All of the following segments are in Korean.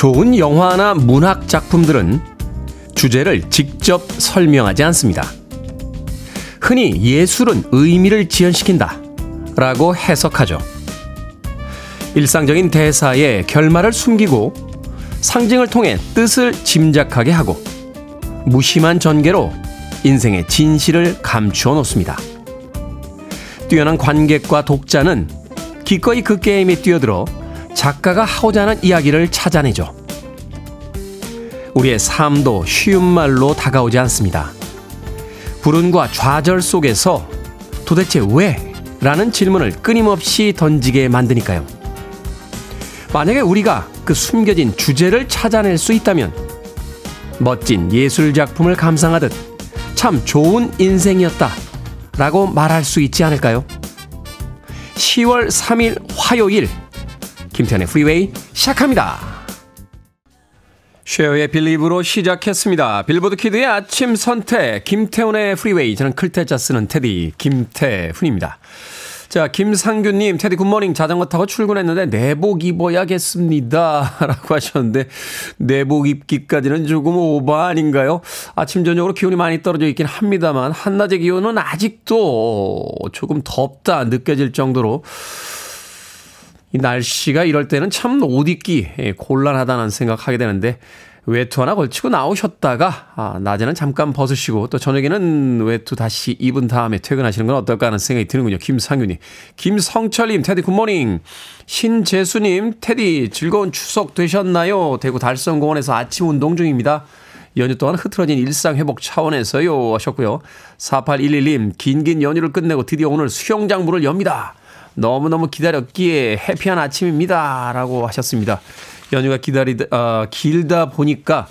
좋은 영화나 문학 작품들은 주제를 직접 설명하지 않습니다. 흔히 예술은 의미를 지연시킨다 라고 해석하죠. 일상적인 대사에 결말을 숨기고 상징을 통해 뜻을 짐작하게 하고 무심한 전개로 인생의 진실을 감추어 놓습니다. 뛰어난 관객과 독자는 기꺼이 그 게임에 뛰어들어 작가가 하고자 하는 이야기를 찾아내죠. 우리의 삶도 쉬운 말로 다가오지 않습니다. 불운과 좌절 속에서 도대체 왜? 라는 질문을 끊임없이 던지게 만드니까요. 만약에 우리가 그 숨겨진 주제를 찾아낼 수 있다면 멋진 예술 작품을 감상하듯 참 좋은 인생이었다 라고 말할 수 있지 않을까요? 10월 3일 화요일 김태훈의 프리웨이 시작합니다. 셰어의 Believe로 시작했습니다. 빌보드 kid의 아침 선택 김태훈의 프리웨이 저는 클 태 자 쓰는 테디 김태훈입니다. 자, 김상규님, 테디 good morning 자전거 타고 출근했는데 내복 입어야겠습니다. 라고 하셨는데, 내복 입기까지는 조금 오버 아닌가요? 아침, 저녁으로 기온이 많이 떨어져 있긴 합니다만, 한낮의 기온은 아직도 조금 덥다 느껴질 정도로, 이 날씨가 이럴 때는 참 옷 입기 예, 곤란하다는 생각하게 되는데, 외투 하나 걸치고 나오셨다가 아, 낮에는 잠깐 벗으시고 또 저녁에는 외투 다시 입은 다음에 퇴근하시는 건 어떨까 하는 생각이 드는군요. 김상윤님, 김성철님, 테디 굿모닝, 신재수님, 테디 즐거운 추석 되셨나요? 대구 달성공원에서 아침 운동 중입니다. 연휴 동안 흐트러진 일상 회복 차원에서요 하셨고요. 4811님, 긴긴 연휴를 끝내고 드디어 오늘 수영장 문을 엽니다. 너무너무 기다렸기에 해피한 아침입니다. 라고 하셨습니다. 연휴가 기다리다, 어, 길다 보니까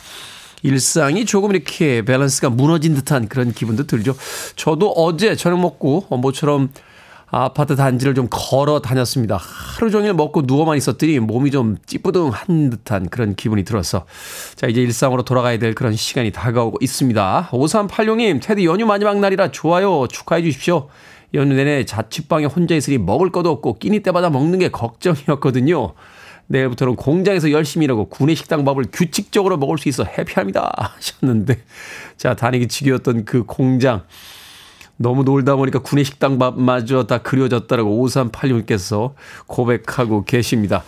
일상이 조금 이렇게 밸런스가 무너진 듯한 그런 기분도 들죠. 저도 어제 저녁 먹고 모처럼 아파트 단지를 좀 걸어 다녔습니다. 하루 종일 먹고 누워만 있었더니 몸이 좀 찌뿌둥한 듯한 그런 기분이 들어서 자 이제 일상으로 돌아가야 될 그런 시간이 다가오고 있습니다. 5386님 테디 연휴 마지막 날이라 좋아요 축하해 주십시오. 연휴 내내 자취방에 혼자 있으니 먹을 것도 없고 끼니 때마다 먹는 게 걱정이었거든요. 내일부터는 공장에서 열심히 일하고 구내 식당 밥을 규칙적으로 먹을 수 있어 해피합니다. 하셨는데, 자, 다니기 지겨웠던 그 공장. 너무 놀다 보니까 구내 식당 밥마저 다 그려졌다라고 5386님께서 고백하고 계십니다.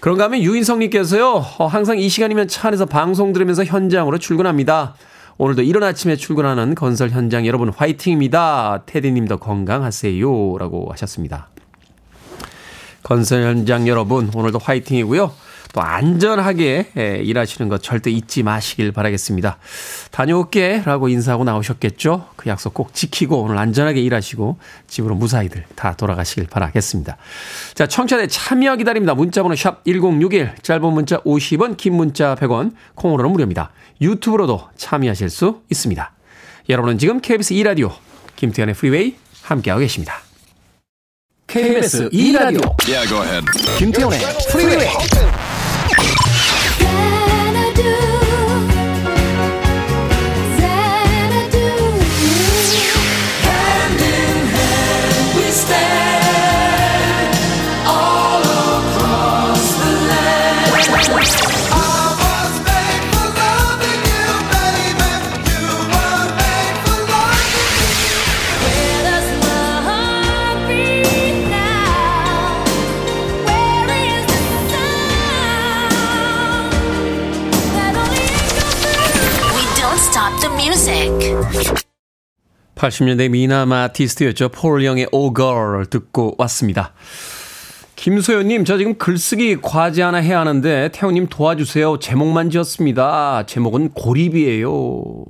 그런가 하면 유인성님께서요, 어, 항상 이 시간이면 차 안에서 방송 들으면서 현장으로 출근합니다. 오늘도 이른 아침에 출근하는 건설 현장 여러분 화이팅입니다. 테디님도 건강하세요. 라고 하셨습니다. 건설 현장 여러분, 오늘도 화이팅이고요. 또 안전하게 예, 일하시는 것 절대 잊지 마시길 바라겠습니다. 다녀올게 라고 인사하고 나오셨겠죠? 그 약속 꼭 지키고 오늘 안전하게 일하시고 집으로 무사히들 다 돌아가시길 바라겠습니다. 자, 청취자의 참여 기다립니다. 문자번호 샵 1061, 짧은 문자 50원, 긴 문자 100원, 콩으로는 무료입니다. 유튜브로도 참여하실 수 있습니다. 여러분은 지금 KBS 2라디오 김태훈의 프리웨이 함께하고 계십니다. KBS 2라디오 yeah, 김태훈의 프리웨이 do. 80년대 미남 아티스트였죠. 폴 영의 오걸 듣고 왔습니다. 김소연님, 저 지금 글쓰기 과제 하나 해야 하는데, 태우님 도와주세요. 제목만 지었습니다. 제목은 고립이에요.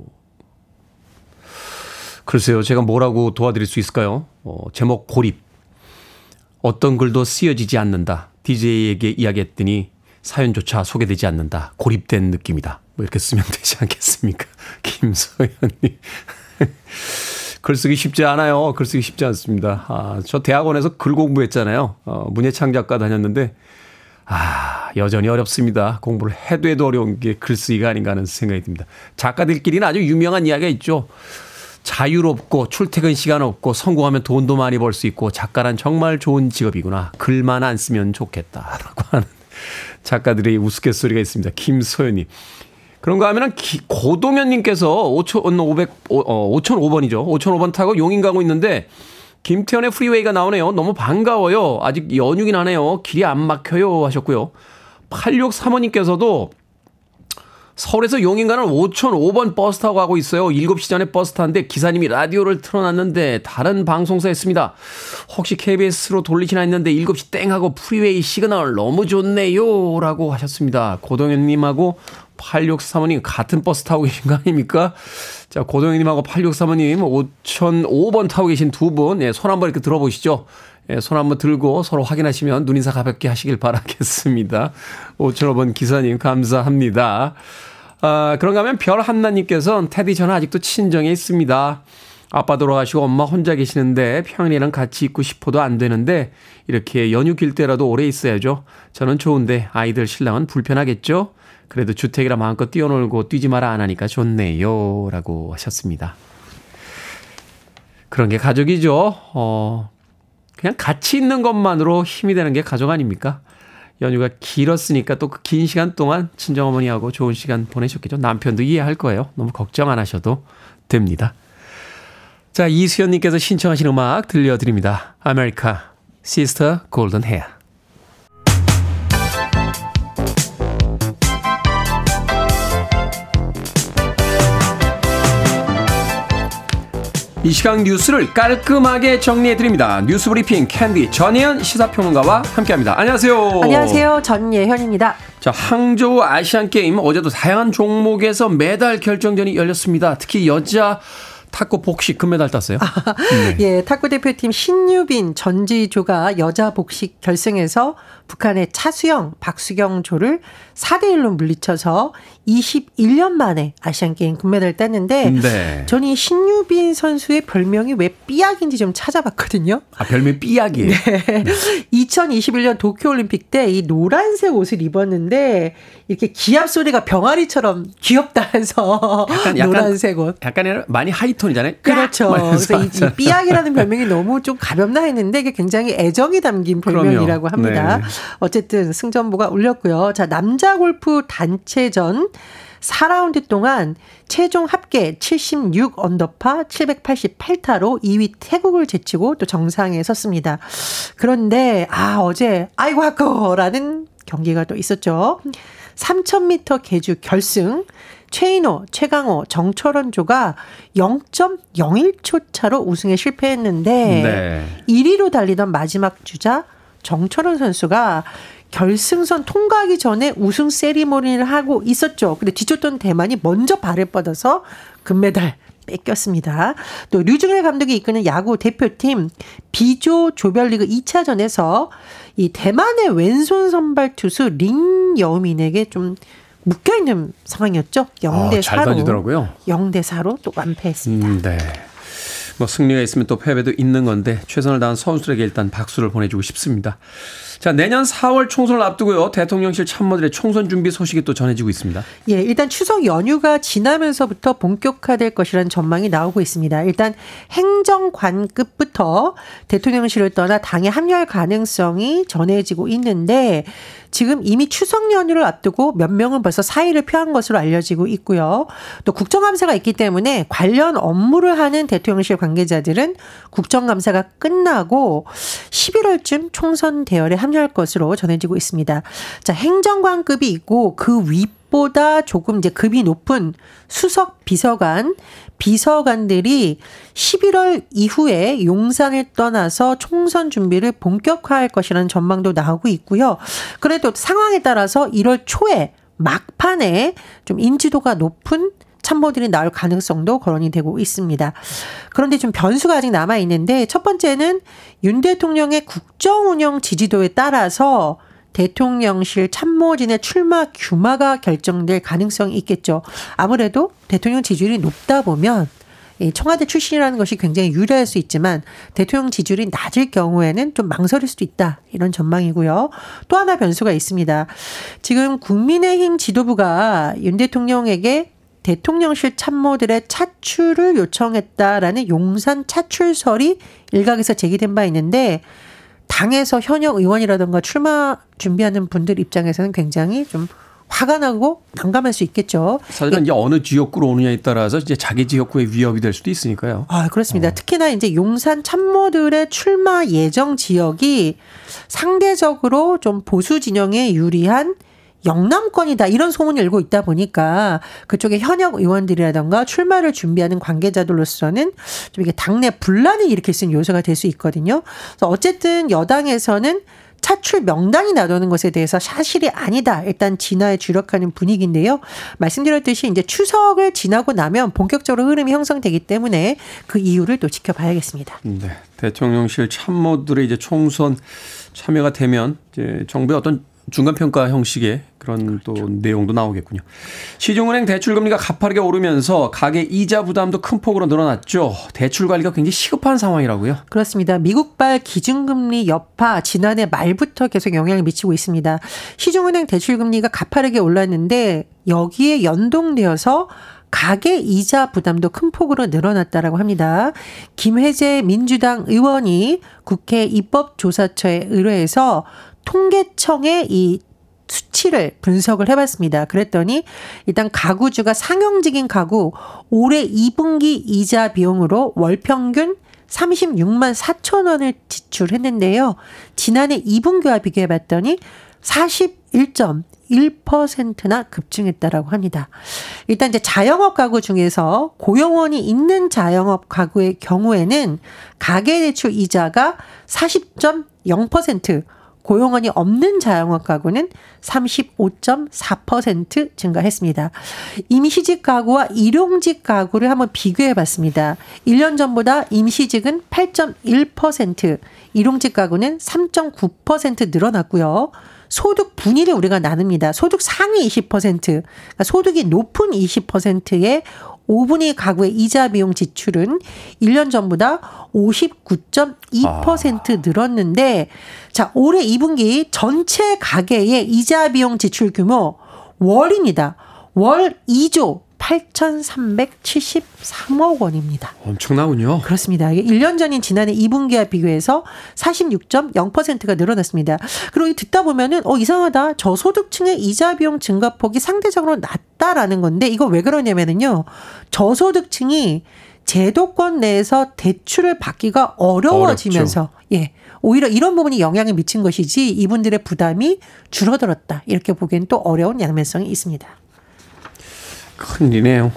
글쎄요, 제가 뭐라고 도와드릴 수 있을까요? 어, 제목 고립. 어떤 글도 쓰여지지 않는다. DJ에게 이야기했더니 사연조차 소개되지 않는다. 고립된 느낌이다. 뭐 이렇게 쓰면 되지 않겠습니까? 김소연님. 글쓰기 쉽지 않아요. 글쓰기 쉽지 않습니다. 아, 저 대학원에서 글 공부했잖아요. 어, 문예창 작가 다녔는데, 아, 여전히 어렵습니다. 공부를 해도 해도 어려운 게 글쓰기가 아닌가 하는 생각이 듭니다. 작가들끼리는 아주 유명한 이야기가 있죠. 자유롭고 출퇴근 시간 없고 성공하면 돈도 많이 벌 수 있고 작가란 정말 좋은 직업이구나. 글만 안 쓰면 좋겠다라고 하는 작가들의 우스갯소리가 있습니다. 김소연님. 그런가 하면은 기, 고동현님께서 5,500, 어, 5,005번이죠. 5,005번 타고 용인 가고 있는데 김태훈의 프리웨이가 나오네요. 너무 반가워요. 아직 연휴긴 하네요. 길이 안 막혀요. 하셨고요. 8635님께서도 서울에서 용인 가는 5,005번 버스 타고 가고 있어요. 7시 전에 버스 타는데 기사님이 라디오를 틀어놨는데 다른 방송사 였습니다 혹시 KBS로 돌리시나 했는데 7시 땡 하고 프리웨이 시그널 너무 좋네요. 라고 하셨습니다. 고동현님하고 8635님 같은 버스 타고 계신 거 아닙니까? 자, 고동현님하고 8635님 5005번 타고 계신 두 분, 예, 손 한번 이렇게 들어보시죠. 예, 손 한번 들고 서로 확인하시면 눈인사 가볍게 하시길 바라겠습니다. 5005번 기사님 감사합니다. 아, 그런가 하면 별한나님께서는 테디 저는 아직도 친정에 있습니다. 아빠 돌아가시고 엄마 혼자 계시는데 평일에는 같이 있고 싶어도 안 되는데 이렇게 연휴 길 때라도 오래 있어야죠. 저는 좋은데 아이들 신랑은 불편하겠죠? 그래도 주택이라 마음껏 뛰어놀고 뛰지 마라 안 하니까 좋네요. 라고 하셨습니다. 그런 게 가족이죠. 어, 그냥 같이 있는 것만으로 힘이 되는 게 가족 아닙니까? 연휴가 길었으니까 또 그 긴 시간 동안 친정어머니하고 좋은 시간 보내셨겠죠. 남편도 이해할 거예요. 너무 걱정 안 하셔도 됩니다. 자, 이수연님께서 신청하신 음악 들려드립니다. 아메리카, Sister Golden Hair. 이 시간 뉴스를 깔끔하게 정리해드립니다. 뉴스 브리핑 캔디 전예현 시사평론가와 함께합니다. 안녕하세요. 안녕하세요. 전예현입니다. 자, 항저우 아시안게임 어제도 다양한 종목에서 메달 결정전이 열렸습니다. 특히 여자 탁구 복식 금메달 땄어요. 네. 예, 탁구 대표팀 신유빈 전지조가 여자 복식 결승에서 북한의 차수영, 박수경 조를 4대 1로 물리쳐서 21년 만에 아시안 게임 금메달을 땄는데 네. 저는 이 신유빈 선수의 별명이 왜 삐약인지 좀 찾아봤거든요. 아, 별명 삐약이에요. 네. 2021년 도쿄 올림픽 때 이 노란색 옷을 입었는데 이렇게 기합 소리가 병아리처럼 귀엽다 해서 약간, 약간, 노란색 옷. 약간 많이 하이톤이잖아요. 그렇죠. 그래서 이, 이 삐약이라는 별명이 너무 좀 가볍나 했는데 이게 굉장히 애정이 담긴 별명이라고 합니다. 네. 어쨌든 승전보가 울렸고요. 자, 남자 골프 단체전 4라운드 동안 최종 합계 76 언더파 788타로 2위 태국을 제치고 또 정상에 섰습니다. 그런데 아 어제 아이고 아까라는 경기가 또 있었죠. 3000m 계주 결승 최인호, 최강호, 정철원조가 0.01초 차로 우승에 실패했는데 네. 1위로 달리던 마지막 주자 정철원 선수가 결승선 통과하기 전에 우승 세리머니를 하고 있었죠. 근데 뒤쫓던 대만이 먼저 발을 뻗어서 금메달 뺏겼습니다. 또 류중일 감독이 이끄는 야구 대표팀 비조 조별리그 2차전에서 이 대만의 왼손 선발 투수 링 여우민에게 좀 묶여 있는 상황이었죠. 0대 4로. 아, 0대 4로 또 완패했습니다. 음, 네. 뭐 승리가 있으면 또 패배도 있는 건데 최선을 다한 선수들에게 일단 박수를 보내주고 싶습니다. 자, 내년 4월 총선을 앞두고요. 대통령실 참모들의 총선 준비 소식이 또 전해지고 있습니다. 예, 일단 추석 연휴가 지나면서부터 본격화될 것이라는 전망이 나오고 있습니다. 일단 행정관급부터 대통령실을 떠나 당에 합류할 가능성이 전해지고 있는데 지금 이미 추석 연휴를 앞두고 몇 명은 벌써 사의를 표한 것으로 알려지고 있고요. 또 국정감사가 있기 때문에 관련 업무를 하는 대통령실 관계자들은 국정감사가 끝나고 11월쯤 총선 대열에 합류할 것으로 전해지고 있습니다. 자, 행정관급이 있고 그 위. 보다 조금 이제 급이 높은 수석 비서관, 비서관들이 11월 이후에 용산을 떠나서 총선 준비를 본격화할 것이라는 전망도 나오고 있고요. 그래도 상황에 따라서 1월 초에 막판에 좀 인지도가 높은 참모들이 나올 가능성도 거론이 되고 있습니다. 그런데 좀 변수가 아직 남아 있는데 첫 번째는 윤 대통령의 국정 운영 지지도에 따라서 대통령실 참모진의 출마 규마가 결정될 가능성이 있겠죠. 아무래도 대통령 지지율이 높다 보면 청와대 출신이라는 것이 굉장히 유리할 수 있지만 대통령 지지율이 낮을 경우에는 좀 망설일 수도 있다. 이런 전망이고요. 또 하나 변수가 있습니다. 지금 국민의힘 지도부가 윤 대통령에게 대통령실 참모들의 차출을 요청했다라는 용산 차출설이 일각에서 제기된 바 있는데 당에서 현역 의원이라든가 출마 준비하는 분들 입장에서는 굉장히 좀 화가 나고 난감할 수 있겠죠. 사실은 이제 어느 지역구로 오느냐에 따라서 이제 자기 지역구의 위협이 될 수도 있으니까요. 아, 그렇습니다. 어. 특히나 이제 용산 참모들의 출마 예정 지역이 상대적으로 좀 보수 진영에 유리한 영남권이다 이런 소문이 일고 있다 보니까 그쪽에 현역 의원들이라던가 출마를 준비하는 관계자들로서는 좀 이게 당내 분란을 일으킬 수 있는 요소가 될 수 있거든요. 그래서 어쨌든 여당에서는 차출 명단이 나오는 것에 대해서 사실이 아니다. 일단 진화에 주력하는 분위기인데요. 말씀드렸듯이 이제 추석을 지나고 나면 본격적으로 흐름이 형성되기 때문에 그 이유를 또 지켜봐야겠습니다. 네. 대통령실 참모들의 이제 총선 참여가 되면 이제 정부의 어떤 중간평가 형식의 그런 또 그렇죠. 내용도 나오겠군요. 시중은행 대출금리가 가파르게 오르면서 가계 이자 부담도 큰 폭으로 늘어났죠. 대출 관리가 굉장히 시급한 상황이라고요. 그렇습니다. 미국발 기준금리 여파 지난해 말부터 계속 영향을 미치고 있습니다. 시중은행 대출금리가 가파르게 올랐는데 여기에 연동되어서 가계 이자 부담도 큰 폭으로 늘어났다라고 합니다. 김혜재 민주당 의원이 국회 입법조사처에 의뢰해서 통계청의 이 수치를 분석을 해봤습니다. 그랬더니 일단 가구주가 상용직인 가구 올해 2분기 이자 비용으로 월 평균 36만 4천 원을 지출했는데요. 지난해 2분기와 비교해 봤더니 41.1%나 급증했다라고 합니다. 일단 이제 자영업 가구 중에서 고용원이 있는 자영업 가구의 경우에는 가계대출 이자가 40.0% 고용원이 없는 자영업 가구는 35.4% 증가했습니다. 임시직 가구와 일용직 가구를 한번 비교해 봤습니다. 1년 전보다 임시직은 8.1%, 일용직 가구는 3.9% 늘어났고요. 소득 분위를 우리가 나눕니다. 소득 상위 20%, 그러니까 소득이 높은 20%의 5분의 가구의 이자 비용 지출은 1년 전보다 59.2% 아. 늘었는데 자, 올해 2분기 전체 가계의 이자 비용 지출 규모 월입니다. 월 2조 8,373억 원입니다. 엄청나군요. 그렇습니다. 1년 전인 지난해 2분기와 비교해서 46.0%가 늘어났습니다. 그리고 듣다 보면은 어 이상하다. 저소득층의 이자 비용 증가폭이 상대적으로 낮다라는 건데 이거 왜 그러냐면은요. 저소득층이 제도권 내에서 대출을 받기가 어려워지면서 어렵죠. 예. 오히려 이런 부분이 영향을 미친 것이지 이분들의 부담이 줄어들었다. 이렇게 보기엔 또 어려운 양면성이 있습니다. 큰일이네요.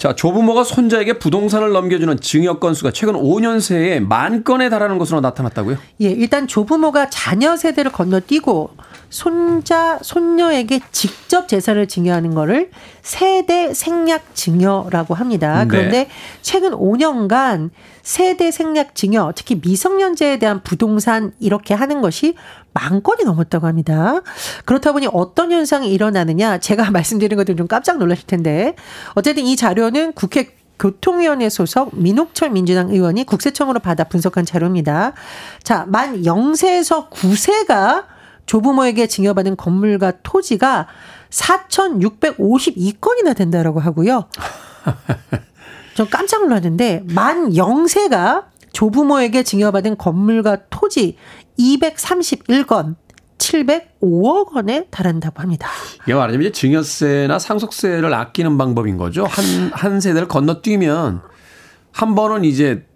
자, 조부모가 손자에게 부동산을 넘겨주는 증여 건수가 최근 5년 새에 만 건에 달하는 것으로 나타났다고요? 예, 일단 조부모가 자녀 세대를 건너뛰고 손자, 손녀에게 직접 재산을 증여하는 거를 세대 생략 증여라고 합니다. 네. 그런데 네. 최근 5년간 세대 생략 증여, 특히 미성년자에 대한 부동산 이렇게 하는 것이 만 건이 넘었다고 합니다. 그렇다 보니 어떤 현상이 일어나느냐, 제가 말씀드린 것들 좀 깜짝 놀라실 텐데, 어쨌든 이 자료는 국회 교통위원회 소속 민옥철 민주당 의원이 국세청으로 받아 분석한 자료입니다. 자, 만 0세에서 9세가 조부모에게 증여받은 건물과 토지가 4,652건이나 된다라고 하고요. 전 깜짝 놀랐는데 만 0세가 조부모에게 증여받은 건물과 토지 231건 705억 원에 달한다고 합니다. 이게 말하자면 이제 증여세나 상속세를 아끼는 방법인 거죠. 한, 한 세대를 건너뛰면 한 번은 이제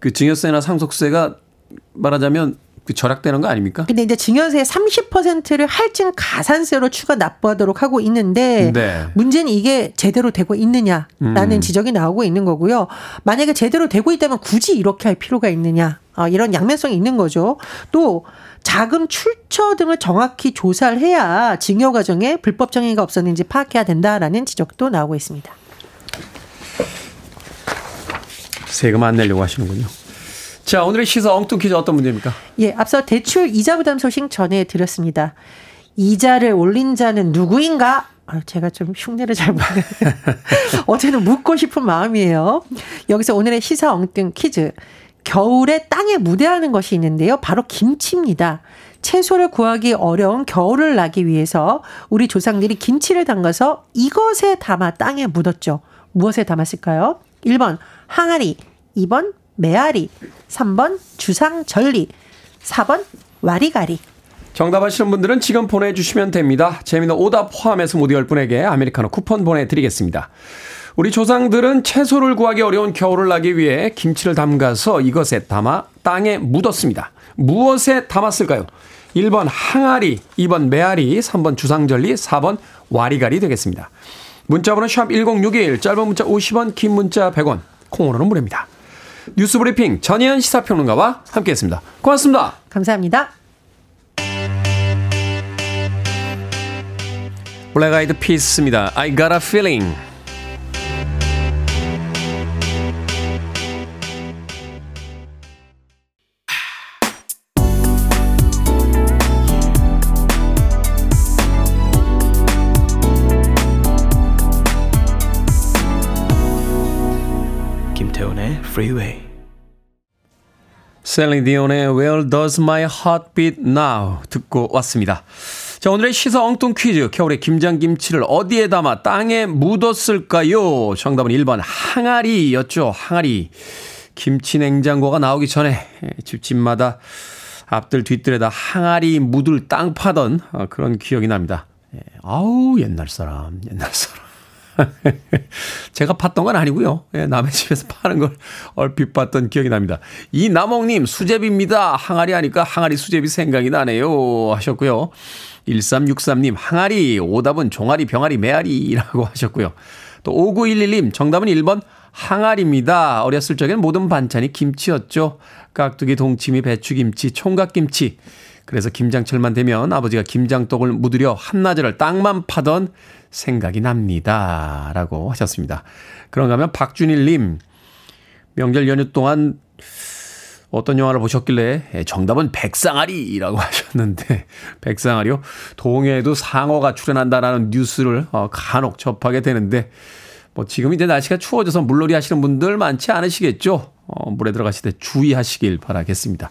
그 증여세나 상속세가 말하자면 그 절약되는 거 아닙니까? 근데 이제 증여세 30%를 할증 가산세로 추가 납부하도록 하고 있는데 네. 문제는 이게 제대로 되고 있느냐라는 음. 지적이 나오고 있는 거고요. 만약에 제대로 되고 있다면 굳이 이렇게 할 필요가 있느냐? 어, 이런 양면성이 있는 거죠. 또 자금 출처 등을 정확히 조사를 해야 증여 과정에 불법 정의가 없었는지 파악해야 된다라는 지적도 나오고 있습니다. 세금 안 내려고 하시는군요. 자, 오늘의 시사 엉뚱 퀴즈 어떤 문제입니까? 예, 앞서 대출 이자 부담 소식 전해드렸습니다. 이자를 올린 자는 누구인가? 아, 제가 좀 흉내를 잘 모르는. 어제는 묻고 싶은 마음이에요. 여기서 오늘의 시사 엉뚱 퀴즈. 겨울에 땅에 무대하는 것이 있는데요. 바로 김치입니다. 채소를 구하기 어려운 겨울을 나기 위해서 우리 조상들이 김치를 담가서 이것에 담아 땅에 묻었죠. 무엇에 담았을까요? 1번 항아리, 2번 메아리, 3번 주상절리, 4번 와리가리. 정답 아시는 분들은 지금 보내주시면 됩니다. 재미는 오답 포함해서 모두 10분에게 아메리카노 쿠폰 보내드리겠습니다. 우리 조상들은 채소를 구하기 어려운 겨울을 나기 위해 김치를 담가서 이것에 담아 땅에 묻었습니다. 무엇에 담았을까요? 1번 항아리, 2번 메아리, 3번 주상절리, 4번 와리가리 되겠습니다. 문자번호 샵 1061, 짧은 문자 50원, 긴 문자 100원, 콩으로는 무료입니다. 뉴스 브리핑 전혜연 시사평론가와 함께했습니다. 고맙습니다. 감사합니다. 블랙 아이드 피스입니다. I got a feeling. Freeway. 셀린 디온의 Where Does My Heart Beat Now 듣고 왔습니다. 자, 오늘의 시사 엉뚱 퀴즈. 겨울에 김장김치를 어디에 담아 땅에 묻었을까요? 정답은 1번 항아리였죠. 항아리. 김치 냉장고가 나오기 전에 집집마다 앞들 뒤뜰에다 항아리 묻을 땅 파던 어, 그런 기억이 납니다. 예, 아우, 옛날 사람, 옛날 사람. 제가 팠던 건 아니고요. 예, 남의 집에서 파는 걸 얼핏 봤던 기억이 납니다. 이남옥님 수제비입니다. 항아리 하니까 항아리 수제비 생각이 나네요 하셨고요. 1363님 항아리 오답은 종아리 병아리 메아리라고 하셨고요. 또 5911님 정답은 1번 항아리입니다. 어렸을 적엔 모든 반찬이 김치였죠. 깍두기, 동치미, 배추김치, 총각김치. 그래서 김장철만 되면 아버지가 김장떡을 묻으려 한나절을 땅만 파던 생각이 납니다. 라고 하셨습니다. 그런가 하면 박준일님, 명절 연휴 동안 어떤 영화를 보셨길래 예, 정답은 백상아리라고 하셨는데 백상아리요? 동해에도 상어가 출현한다라는 뉴스를 어, 간혹 접하게 되는데 뭐 지금 이제 날씨가 추워져서 물놀이 하시는 분들 많지 않으시겠죠? 어, 물에 들어가실 때 주의하시길 바라겠습니다.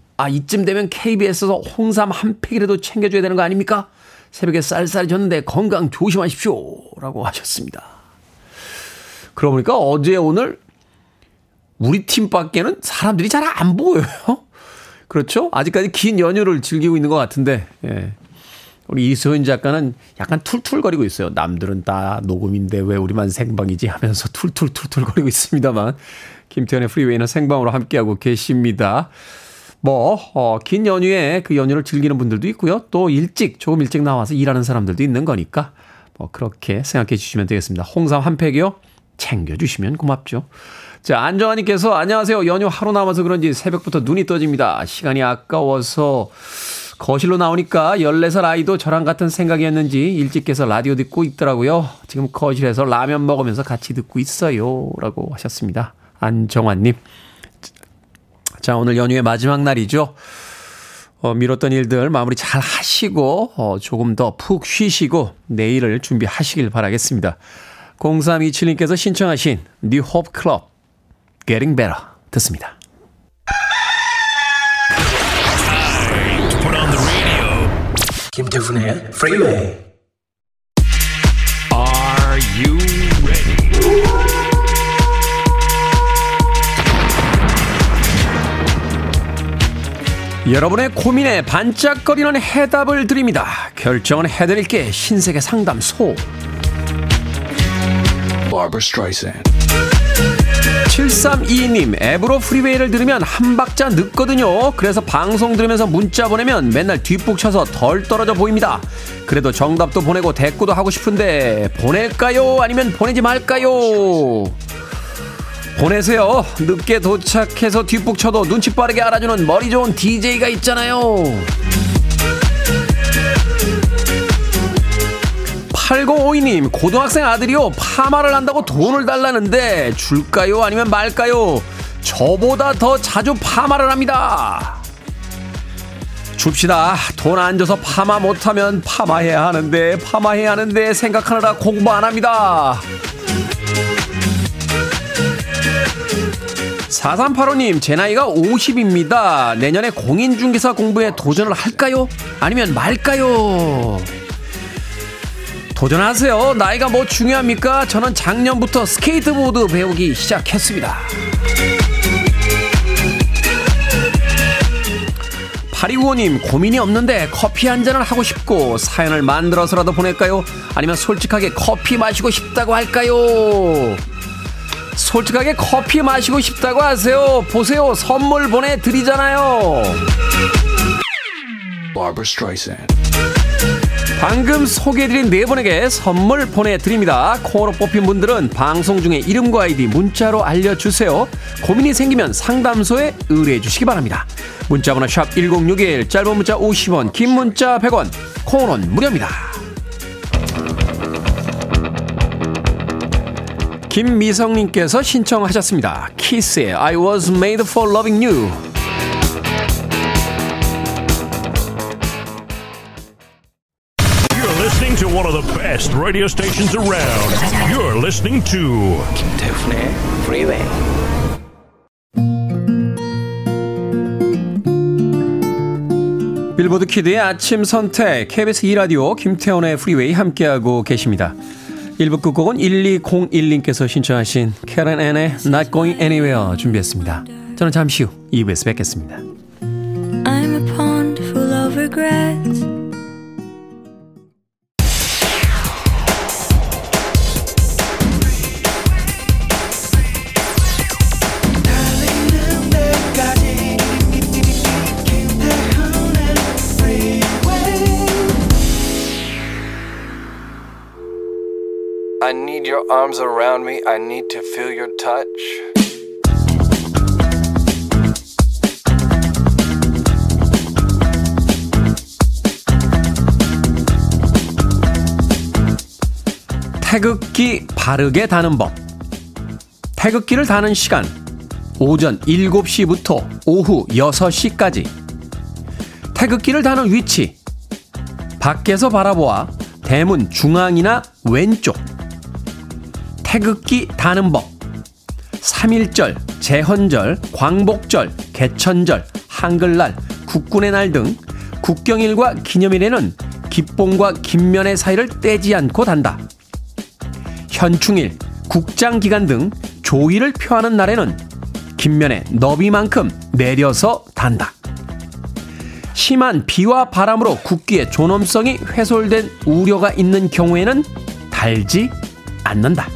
아, 이쯤 되면 KBS에서 홍삼 한 팩이라도 챙겨줘야 되는 거 아닙니까? 새벽에 쌀쌀해졌는데 건강 조심하십시오. 라고 하셨습니다. 그러고 보니까 어제 오늘 우리 팀 밖에는 사람들이 잘 안 보여요. 그렇죠? 아직까지 긴 연휴를 즐기고 있는 것 같은데, 예. 우리 이소연 작가는 약간 툴툴거리고 있어요. 남들은 다 녹음인데 왜 우리만 생방이지 하면서 툴툴툴툴거리고 있습니다만, 김태현의 프리웨이는 생방으로 함께하고 계십니다. 뭐, 어, 긴 연휴에 그 연휴를 즐기는 분들도 있고요. 또 일찍, 조금 일찍 나와서 일하는 사람들도 있는 거니까, 뭐, 그렇게 생각해 주시면 되겠습니다. 홍삼 한 팩이요? 챙겨주시면 고맙죠. 자, 안정환님께서 안녕하세요. 연휴 하루 남아서 그런지 새벽부터 눈이 떠집니다. 시간이 아까워서 거실로 나오니까 14살 아이도 저랑 같은 생각이었는지 일찍 깨서 라디오 듣고 있더라고요. 지금 거실에서 라면 먹으면서 같이 듣고 있어요. 라고 하셨습니다. 안정환님. 자, 오늘 연휴의 마지막 날이죠. 어, 미뤘던 일들 마무리 잘 하시고, 어, 조금 더 푹 쉬시고, 내일을 준비하시길 바라겠습니다. 0327님께서 신청하신 New Hope Club, Getting Better 듣습니다. 김태훈의 Freeway. Are 여러분의 고민에 반짝거리는 해답을 드립니다. 결정은 해드릴게 신세계 상담소. Barbara Streisand. 7322님, 앱으로 프리웨이를 들으면 한 박자 늦거든요. 그래서 방송 들으면서 문자 보내면 맨날 뒷북 쳐서 덜 떨어져 보입니다. 그래도 정답도 보내고 대꾸도 하고 싶은데, 보낼까요? 아니면 보내지 말까요? 보내세요. 늦게 도착해서 뒷북 쳐도 눈치 빠르게 알아주는 머리 좋은 DJ가 있잖아요. 8052님, 고등학생 아들이요. 파마를 한다고 돈을 달라는데 줄까요? 아니면 말까요? 저보다 더 자주 파마를 합니다. 줍시다. 돈 안 줘서 파마 못하면 파마해야 하는데, 파마해야 하는데 생각하느라 공부 안 합니다. 4385님, 제 나이가 50입니다. 내년에 공인중개사 공부에 도전을 할까요? 아니면 말까요? 도전하세요. 나이가 뭐 중요합니까? 저는 작년부터 스케이트보드 배우기 시작했습니다. 8295님, 고민이 없는데 커피 한 잔을 하고 싶고 사연을 만들어서라도 보낼까요? 아니면 솔직하게 커피 마시고 싶다고 할까요? 솔직하게 커피 마시고 싶다고 하세요. 보세요. 선물 보내드리잖아요. 방금 소개해드린 네 분에게 선물 보내드립니다. 콩으로 뽑힌 분들은 방송 중에 이름과 아이디 문자로 알려주세요. 고민이 생기면 상담소에 의뢰해 주시기 바랍니다. 문자번호 샵 1061, 짧은 문자 50원, 긴 문자 100원, 콩은 무료입니다. 김미성님께서 신청하셨습니다. 키스의 I was made for loving you. You're listening to one of the best radio stations around. You're listening to 김태훈의 Freeway. 빌보드 키드의 아침 선택 KBS 2 라디오 김태원의 프리웨이 함께하고 계십니다. 1부 끝곡은 1201님께서 신청하신 캐런 앤의 Not Going Anywhere 준비했습니다. 저는 잠시 후 2부에서 뵙겠습니다. Arms around me. I need to feel your touch. 태극기 바르게 다는 법. 태극기를 다는 시간. 오전 7시부터 오후 6시까지. 태극기를 다는 위치. 밖에서 바라보아 대문 중앙이나 왼쪽. 태극기 다는 법. 3.1절, 제헌절, 광복절, 개천절, 한글날, 국군의 날 등 국경일과 기념일에는 기봉과 김면의 사이를 떼지 않고 단다. 현충일, 국장기간 등 조의를 표하는 날에는 김면의 너비만큼 내려서 단다. 심한 비와 바람으로 국기의 존엄성이 훼손된 우려가 있는 경우에는 달지 않는다.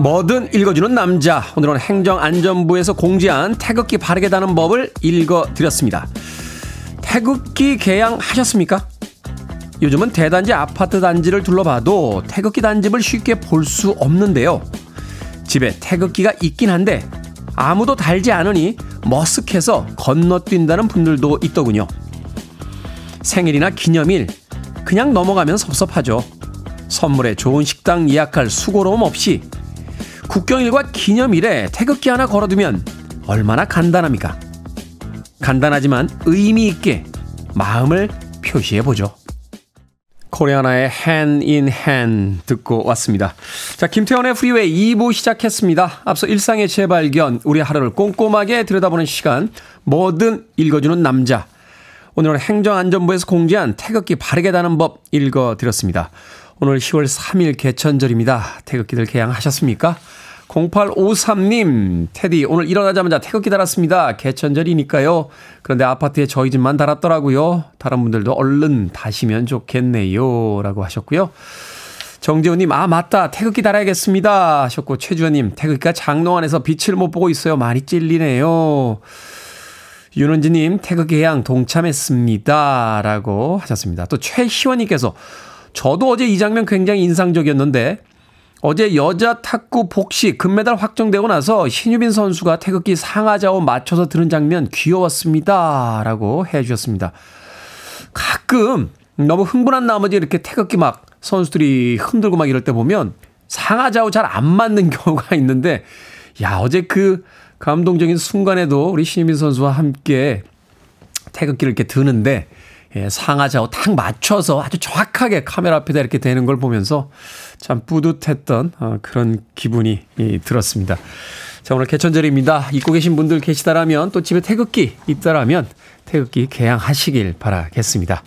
뭐든 읽어주는 남자. 오늘은 행정안전부에서 공지한 태극기 바르게 다는 법을 읽어드렸습니다. 태극기 개양하셨습니까? 요즘은 대단지 아파트 단지를 둘러봐도 태극기 단집을 쉽게 볼 수 없는데요. 집에 태극기가 있긴 한데 아무도 달지 않으니 머쓱해서 건너뛴다는 분들도 있더군요. 생일이나 기념일 그냥 넘어가면 섭섭하죠. 선물에 좋은 식당 예약할 수고로움 없이 국경일과 기념일에 태극기 하나 걸어두면 얼마나 간단합니까? 간단하지만 의미 있게 마음을 표시해 보죠. 코리아나의 Hand 듣고 왔습니다. 자, 김태훈의 프리웨이 2부 시작했습니다. 앞서 일상의 재발견, 우리 하루를 꼼꼼하게 들여다보는 시간, 뭐든 읽어주는 남자. 오늘은 행정안전부에서 공지한 태극기 바르게 다는 법 읽어드렸습니다. 오늘 10월 3일 개천절입니다. 태극기들 게양하셨습니까? 0853님, 테디, 오늘 일어나자마자 태극기 달았습니다. 개천절이니까요. 그런데 아파트에 저희 집만 달았더라고요. 다른 분들도 얼른 다시면 좋겠네요. 라고 하셨고요. 정재훈님, 아, 맞다. 태극기 달아야겠습니다. 하셨고, 최주현님, 태극기가 장롱 안에서 빛을 못 보고 있어요. 많이 찔리네요. 윤은지님, 태극기 해양 동참했습니다. 라고 하셨습니다. 또 최희원님께서 저도 어제 이 장면 굉장히 인상적이었는데 어제 여자 탁구 복식 금메달 확정되고 나서 신유빈 선수가 태극기 상하좌우 맞춰서 드는 장면 귀여웠습니다. 라고 해 주셨습니다. 가끔 너무 흥분한 나머지 이렇게 태극기 막 선수들이 흔들고 막 이럴 때 보면 상하좌우 잘 안 맞는 경우가 있는데 야, 어제 그 감동적인 순간에도 우리 신민 선수와 함께 태극기를 이렇게 드는데 예, 상하좌우 탁 맞춰서 아주 정확하게 카메라 앞에다 이렇게 되는 걸 보면서 참 뿌듯했던 어, 그런 기분이 이, 들었습니다. 자, 오늘 개천절입니다. 입고 계신 분들 계시다라면 또 집에 태극기 있다라면 태극기 개양하시길 바라겠습니다.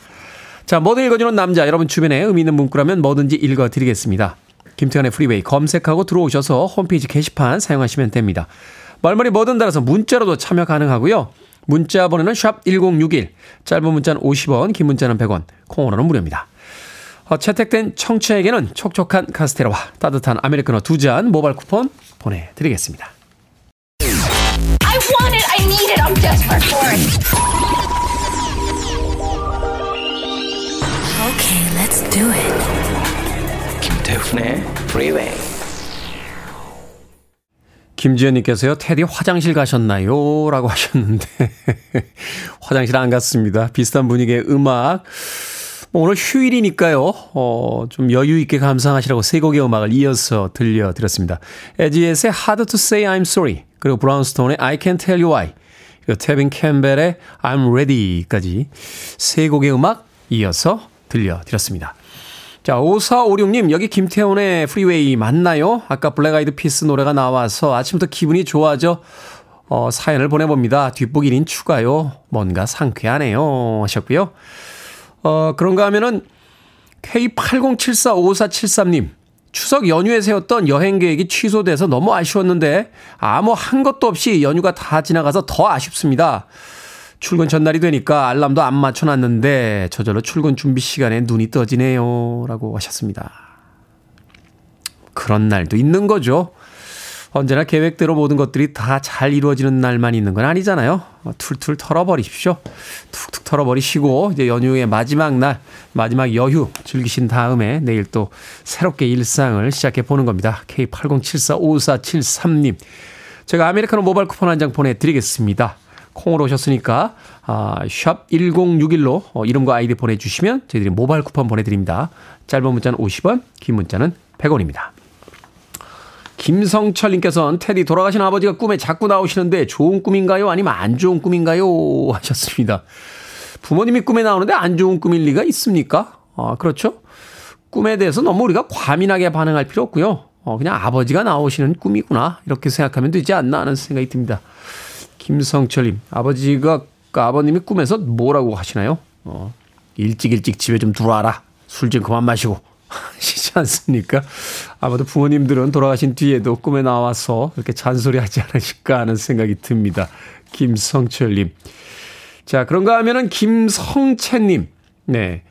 자, 뭐든 읽어주는 남자. 여러분 주변에 의미 있는 문구라면 뭐든지 읽어드리겠습니다. 김태현의 프리웨이 검색하고 들어오셔서 홈페이지 게시판 사용하시면 됩니다. 말머리 뭐든 달아서 문자로도 참여 가능하고요. 문자 번호는 샵 1061, 짧은 문자는 50원, 긴 문자는 100원, 콩으로는 무료입니다. 어, 채택된 청취자에게는 촉촉한 카스테라와 따뜻한 아메리카노 두 잔 모바일 쿠폰 보내드리겠습니다. I want it. I need it. I'm desperate for it. Okay, let's do it. 김태훈의 Freeway. 김지현님께서요, 테디 화장실 가셨나요? 라고 하셨는데, 화장실 안 갔습니다. 비슷한 분위기의 음악. 뭐 오늘 휴일이니까요, 어, 좀 여유있게 감상하시라고 세 곡의 음악을 이어서 들려드렸습니다. 에지에스의 Hard to Say I'm Sorry, 그리고 브라운스톤의 I Can't Tell You Why, 그리고 태빈 캠벨의 I'm Ready까지 세 곡의 음악 이어서 들려드렸습니다. 자, 5456님, 여기 김태훈의 프리웨이 맞나요? 아까 블랙 아이드 피스 노래가 나와서 아침부터 기분이 좋아져, 어, 사연을 보내봅니다. 뒷북 1인 추가요. 뭔가 상쾌하네요. 하셨고요. 어, 그런가 하면은 K80745473님, 추석 연휴에 세웠던 여행 계획이 취소돼서 너무 아쉬웠는데 아무 한 것도 없이 연휴가 다 지나가서 더 아쉽습니다. 출근 전날이 되니까 알람도 안 맞춰놨는데 저절로 출근 준비 시간에 눈이 떠지네요. 라고 하셨습니다. 그런 날도 있는 거죠. 언제나 계획대로 모든 것들이 다 잘 이루어지는 날만 있는 건 아니잖아요. 툴툴 털어버리십시오. 툭툭 털어버리시고 이제 연휴의 마지막 날, 마지막 여휴 즐기신 다음에 내일 또 새롭게 일상을 시작해 보는 겁니다. K80745473님. 제가 아메리카노 모바일 쿠폰 한 장 보내드리겠습니다. 콩으로 오셨으니까 아, 샵 1061로 어, 이름과 아이디 보내주시면 저희들이 모바일 쿠폰 보내드립니다. 짧은 문자는 50원, 긴 문자는 100원입니다. 김성철님께서는 테디 돌아가신 아버지가 꿈에 자꾸 나오시는데 좋은 꿈인가요? 아니면 안 좋은 꿈인가요? 하셨습니다. 부모님이 꿈에 나오는데 안 좋은 꿈일 리가 있습니까? 아, 그렇죠. 꿈에 대해서 너무 우리가 과민하게 반응할 필요 없고요. 어, 그냥 아버지가 나오시는 꿈이구나. 이렇게 생각하면 되지 않나 하는 생각이 듭니다. 김성철님, 아버지가, 그 아버님이 꿈에서 뭐라고 하시나요? 어, 일찍 일찍 집에 좀 들어와라. 술 좀 그만 마시고. 하시지 않습니까? 아마도 부모님들은 돌아가신 뒤에도 꿈에 나와서 이렇게 잔소리 하지 않으실까 하는 생각이 듭니다. 김성철님. 자, 그런가 하면은 김성채님. 네.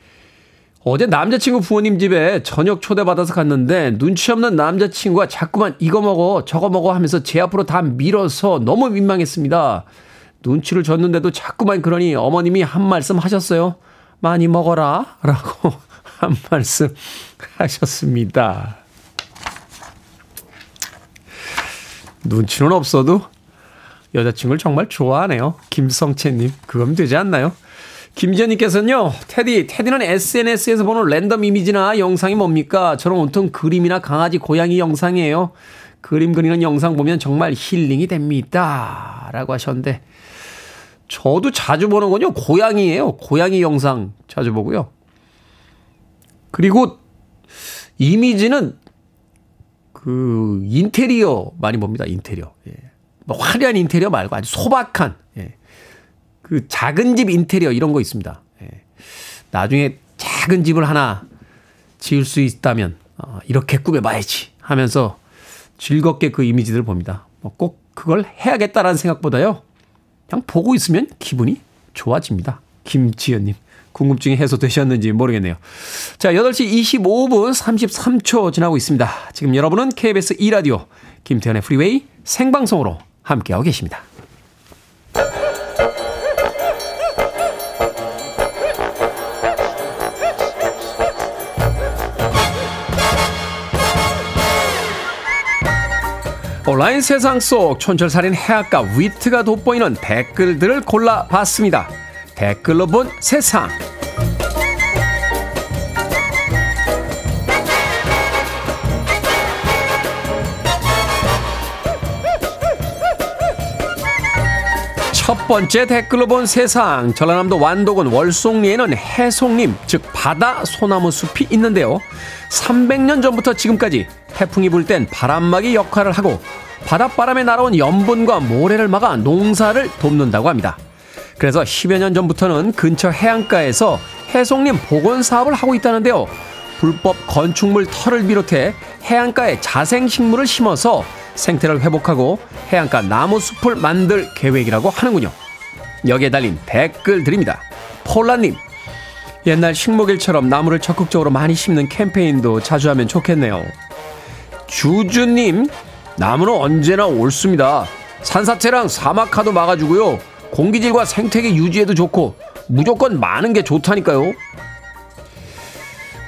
어제 남자친구 부모님 집에 저녁 초대받아서 갔는데 눈치 없는 남자친구가 자꾸만 이거 먹어 저거 먹어 하면서 제 앞으로 다 밀어서 너무 민망했습니다. 눈치를 줬는데도 자꾸만 그러니 어머님이 한 말씀 하셨어요. 많이 먹어라 라고 한 말씀 하셨습니다. 눈치는 없어도 여자친구를 정말 좋아하네요. 김성채님. 그거면 되지 않나요? 김지현님께서는요, 테디, 테디는 SNS에서 보는 랜덤 이미지나 영상이 뭡니까? 저는 온통 그림이나 강아지, 고양이 영상이에요. 그림 그리는 영상 보면 정말 힐링이 됩니다. 라고 하셨는데, 저도 자주 보는 건요, 고양이에요. 고양이 영상 자주 보고요. 그리고 이미지는 그 인테리어 많이 봅니다. 인테리어. 예. 뭐 화려한 인테리어 말고 아주 소박한 예. 그 작은 집 인테리어 이런 거 있습니다. 예. 나중에 작은 집을 하나 지을 수 있다면 어, 이렇게 꾸며봐야지 하면서 즐겁게 그 이미지들을 봅니다. 뭐꼭 그걸 해야겠다라는 생각보다요. 그냥 보고 있으면 기분이 좋아집니다. 김지연님. 궁금증이 해소되셨는지 모르겠네요. 자, 8시 25분 33초 지나고 있습니다. 지금 여러분은 KBS 2라디오 김태현의 프리웨이 생방송으로 함께하고 계십니다. 온라인 세상 속 촌철살인 해악과 위트가 돋보이는 댓글들을 골라봤습니다. 댓글로 본 세상. 첫 번째 댓글로 본 세상 전라남도 완도군 월송리에는 해송림 즉 바다 소나무 숲이 있는데요 300년 전부터 지금까지 태풍이 불 땐 바람막이 역할을 하고 바닷바람에 날아온 염분과 모래를 막아 농사를 돕는다고 합니다 그래서 10여 년 전부터는 근처 해안가에서 해송림 복원 사업을 하고 있다는데요 불법 건축물 털을 비롯해 해안가에 자생식물을 심어서 생태를 회복하고 해안가 나무 숲을 만들 계획이라고 하는군요. 여기에 달린 댓글 드립니다. 폴라님, 옛날 식목일처럼 나무를 적극적으로 많이 심는 캠페인도 자주 하면 좋겠네요. 주주님, 나무는 언제나 옳습니다. 산사태랑 사막화도 막아주고요. 공기질과 생태계 유지에도 좋고 무조건 많은 게 좋다니까요.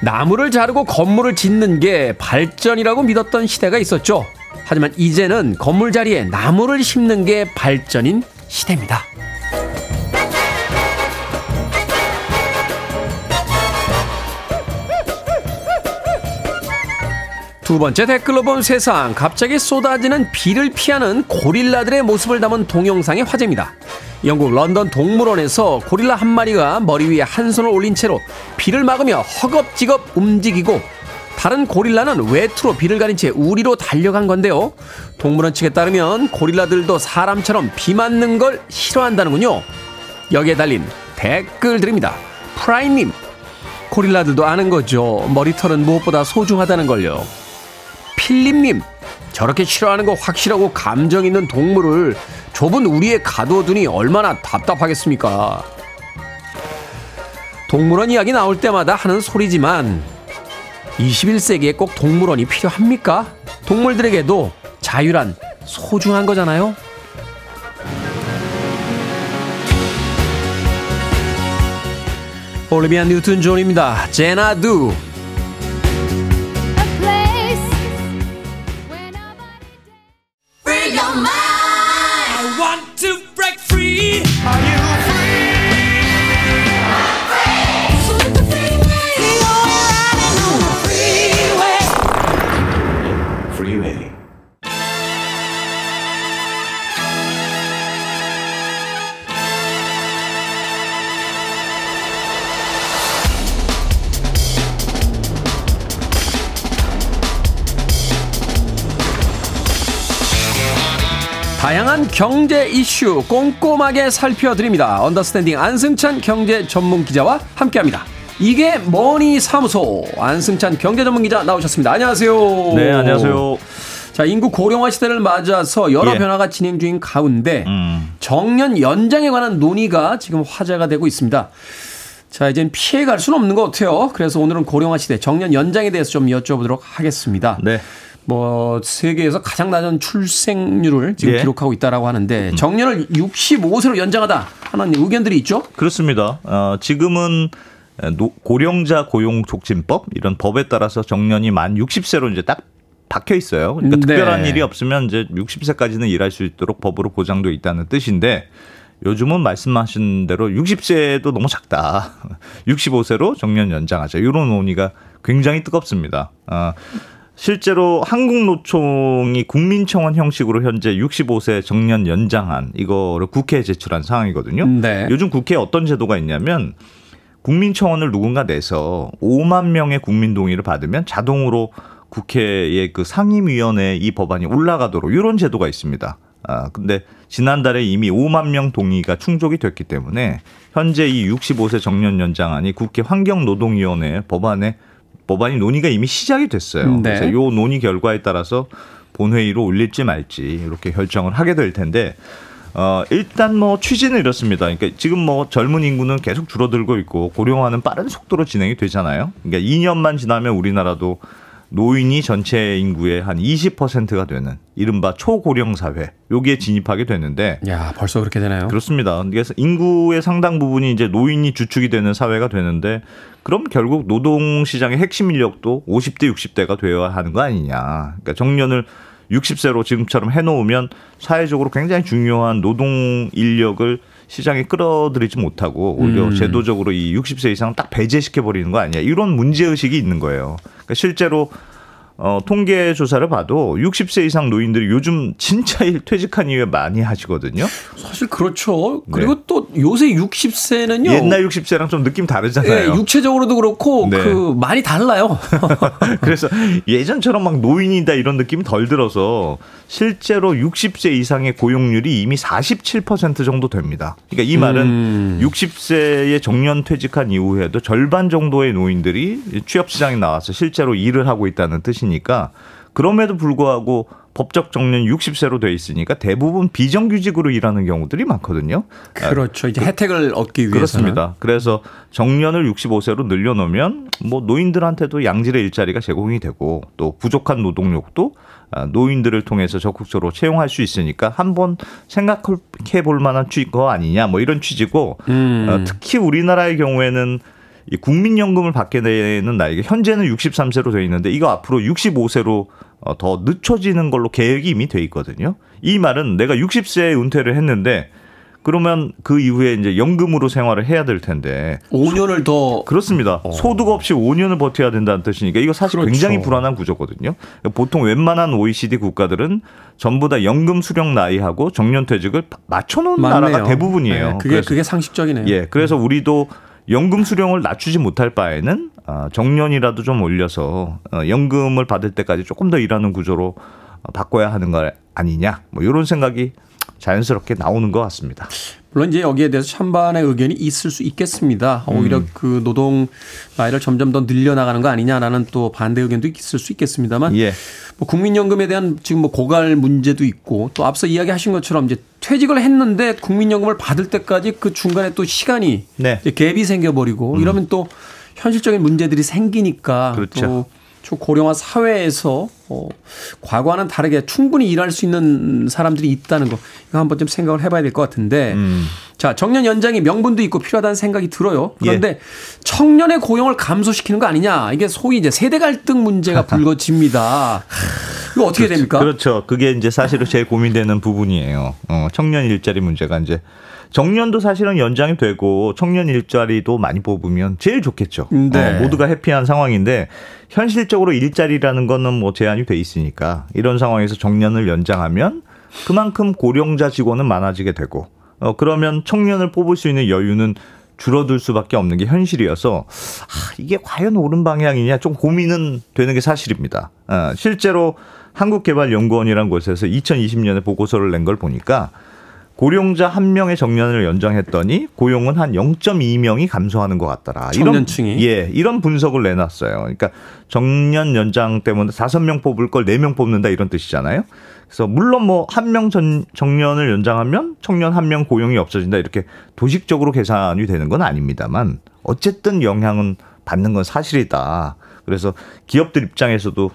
나무를 자르고 건물을 짓는 게 발전이라고 믿었던 시대가 있었죠. 하지만 이제는 건물 자리에 나무를 심는 게 발전인 시대입니다. 두 번째 댓글로 본 세상 갑자기 쏟아지는 비를 피하는 고릴라들의 모습을 담은 동영상이 화제입니다. 영국 런던 동물원에서 고릴라 한 마리가 머리 위에 한 손을 올린 채로 비를 막으며 허겁지겁 움직이고 다른 고릴라는 외투로 비를 가린 채 우리로 달려간 건데요. 동물원 측에 따르면 고릴라들도 사람처럼 비 맞는 걸 싫어한다는군요. 여기에 달린 댓글 드립니다. 프라이님, 고릴라들도 아는 거죠. 머리털은 무엇보다 소중하다는 걸요. 필립님, 저렇게 싫어하는 거 확실하고 감정 있는 동물을 좁은 우리에 가둬두니 얼마나 답답하겠습니까? 동물원 이야기 나올 때마다 하는 소리지만 21세기에 꼭 동물원이 필요합니까? 동물들에게도 자유란 소중한 거잖아요. 올리비아 뉴튼 존입니다. 제나 두. 경제 이슈 꼼꼼하게 살펴드립니다. 언더스탠딩 안승찬 경제 전문 기자와 함께합니다. 이게 머니 사무소 안승찬 경제 전문 기자 나오셨습니다. 안녕하세요. 네, 안녕하세요. 자, 인구 고령화 시대를 맞아서 여러 예. 변화가 진행 중인 가운데 음. 정년 연장에 관한 논의가 지금 화제가 되고 있습니다. 자, 이젠 피해갈 수는 없는 것 같아요. 그래서 오늘은 고령화 시대 정년 연장에 대해서 좀 여쭤보도록 하겠습니다. 네. 뭐 세계에서 가장 낮은 출생률을 지금 예. 기록하고 있다라고 하는데 정년을 65세로 연장하다 하는 의견들이 있죠. 그렇습니다. 어, 지금은 노- 고령자 고용 촉진법 이런 법에 따라서 정년이 만 60세로 이제 딱 박혀 있어요. 그러니까 네. 특별한 일이 없으면 이제 60세까지는 일할 수 있도록 법으로 보장돼 있다는 뜻인데 요즘은 말씀하신 대로 60세도 너무 작다. 65세로 정년 연장하자. 이런 논의가 굉장히 뜨겁습니다. 아, 실제로 한국노총이 국민청원 형식으로 현재 65세 정년 연장안 이거를 국회에 제출한 상황이거든요. 네. 요즘 국회에 어떤 제도가 있냐면 국민청원을 누군가 내서 5만 명의 국민 동의를 받으면 자동으로 국회의 그 상임위원회에 이 법안이 올라가도록 이런 제도가 있습니다. 아, 근데 지난달에 이미 5만 명 동의가 충족이 됐기 때문에 현재 이 65세 정년 연장안이 국회 환경노동위원회 법안에 법안이 논의가 이미 시작이 됐어요. 네. 그래서 요 논의 결과에 따라서 본회의로 올릴지 말지 이렇게 결정을 하게 될 텐데 어, 일단 뭐 취지는 이렇습니다. 그러니까 지금 뭐 젊은 인구는 계속 줄어들고 있고 고령화는 빠른 속도로 진행이 되잖아요. 그러니까 2년만 지나면 우리나라도 노인이 전체 인구의 한 20%가 되는 이른바 초고령 사회 여기에 진입하게 되는데 야, 벌써 그렇게 되나요? 그렇습니다. 그래서 인구의 상당 부분이 이제 노인이 주축이 되는 사회가 되는데 그럼 결국 노동 시장의 핵심 인력도 50대, 60대가 되어야 하는 거 아니냐. 그러니까 정년을 60세로 지금처럼 해놓으면 사회적으로 굉장히 중요한 노동 인력을 시장에 끌어들이지 못하고 오히려 음. 제도적으로 이 60세 이상 딱 배제시켜 버리는 거 아니야. 이런 문제 의식이 있는 거예요. 그러니까 실제로 어, 통계 조사를 봐도 60세 이상 노인들이 요즘 진짜 일 퇴직한 이후에 많이 하시거든요. 사실 그렇죠. 그리고 또 요새 60세는요. 네. 옛날 60세랑 좀 느낌 예, 다르잖아요. 육체적으로도 그렇고 네. 그 많이 달라요. 그래서 예전처럼 막 노인이다 이런 느낌이 덜 들어서 실제로 60세 이상의 고용률이 이미 47% 정도 됩니다. 그러니까 이 말은 음. 60세에 정년 퇴직한 이후에도 절반 정도의 노인들이 취업 시장에 나와서 실제로 일을 하고 있다는 뜻이 니까 그럼에도 불구하고 법적 정년 60세로 돼 있으니까 대부분 비정규직으로 일하는 경우들이 많거든요. 그렇죠. 이제 혜택을 얻기 위해서 그렇습니다. 그래서 정년을 65세로 늘려놓으면 뭐 노인들한테도 양질의 일자리가 제공이 되고 또 부족한 노동력도 아, 노인들을 통해서 적극적으로 채용할 수 있으니까 한번 생각해 볼 만한 취거 아니냐 뭐 이런 취지고 음. 어, 특히 우리나라의 경우에는 이 국민연금을 받게 되는 나이가 현재는 63세로 돼 있는데 이거 앞으로 65세로 어, 더 늦춰지는 걸로 계획이 이미 돼 있거든요. 이 말은 내가 60세에 은퇴를 했는데 그러면 그 이후에 이제 연금으로 생활을 해야 될 텐데 5년을 더 그렇습니다. 소득 없이 5년을 버텨야 된다는 뜻이니까 이거 사실 그렇죠. 굉장히 불안한 구조거든요. 보통 웬만한 OECD 국가들은 전부 다 연금 수령 나이하고 정년 퇴직을 맞춰놓은 맞네요. 나라가 대부분이에요. 네, 그게 그래서- 그게 상식적이네요. 예, 그래서 우리도 연금 수령을 낮추지 못할 바에는 아, 정년이라도 좀 올려서 어, 연금을 받을 때까지 조금 더 일하는 구조로 어, 바꿔야 하는 거 아니냐, 뭐 이런 생각이 자연스럽게 나오는 것 같습니다. 물론 이제 여기에 대해서 찬반의 의견이 있을 수 있겠습니다. 오히려 음. 그 노동 나이를 점점 더 늘려나가는 거 아니냐라는 또 반대 의견도 있을 수 있겠습니다만 예. 뭐 국민연금에 대한 지금 뭐 고갈 문제도 있고 또 앞서 이야기하신 것처럼 이제 퇴직을 했는데 국민연금을 받을 때까지 그 중간에 또 시간이 네. 갭이 생겨버리고 이러면 또 현실적인 문제들이 생기니까 그렇죠. 또 초고령화 사회에서 어, 과거와는 다르게 충분히 일할 수 있는 사람들이 있다는 거 이거 한번 좀 생각을 해봐야 될 것 같은데 음. 자 정년 연장이 명분도 있고 필요하다는 생각이 들어요. 그런데 예. 청년의 고용을 감소시키는 거 아니냐 이게 소위 이제 세대 갈등 문제가 불거집니다. 이거 어떻게 됩니까? 그렇죠. 그게 이제 사실은 제일 고민되는 부분이에요. 어, 청년 일자리 문제가 이제 정년도 사실은 연장이 되고 청년 일자리도 많이 뽑으면 제일 좋겠죠. 네. 어, 모두가 해피한 상황인데 현실적으로 일자리라는 거는 뭐 제한이 돼 있으니까 이런 상황에서 정년을 연장하면 그만큼 고령자 직원은 많아지게 되고 어, 그러면 청년을 뽑을 수 있는 여유는 줄어들 수밖에 없는 게 현실이어서 아, 이게 과연 옳은 방향이냐 좀 고민은 되는 게 사실입니다. 어, 실제로 한국개발연구원이라는 곳에서 2020년에 보고서를 낸 걸 보니까 고령자 한 명의 정년을 연장했더니 고용은 한 0.2명이 감소하는 것 같더라. 청년층이? 이런, 예, 이런 분석을 내놨어요. 그러니까 정년 연장 때문에 다섯 명 뽑을 걸 네 명 뽑는다 이런 뜻이잖아요. 그래서 물론 뭐 한 명 정년을 연장하면 청년 한 명 고용이 없어진다 이렇게 도식적으로 계산이 되는 건 아닙니다만 어쨌든 영향은 받는 건 사실이다. 그래서 기업들 입장에서도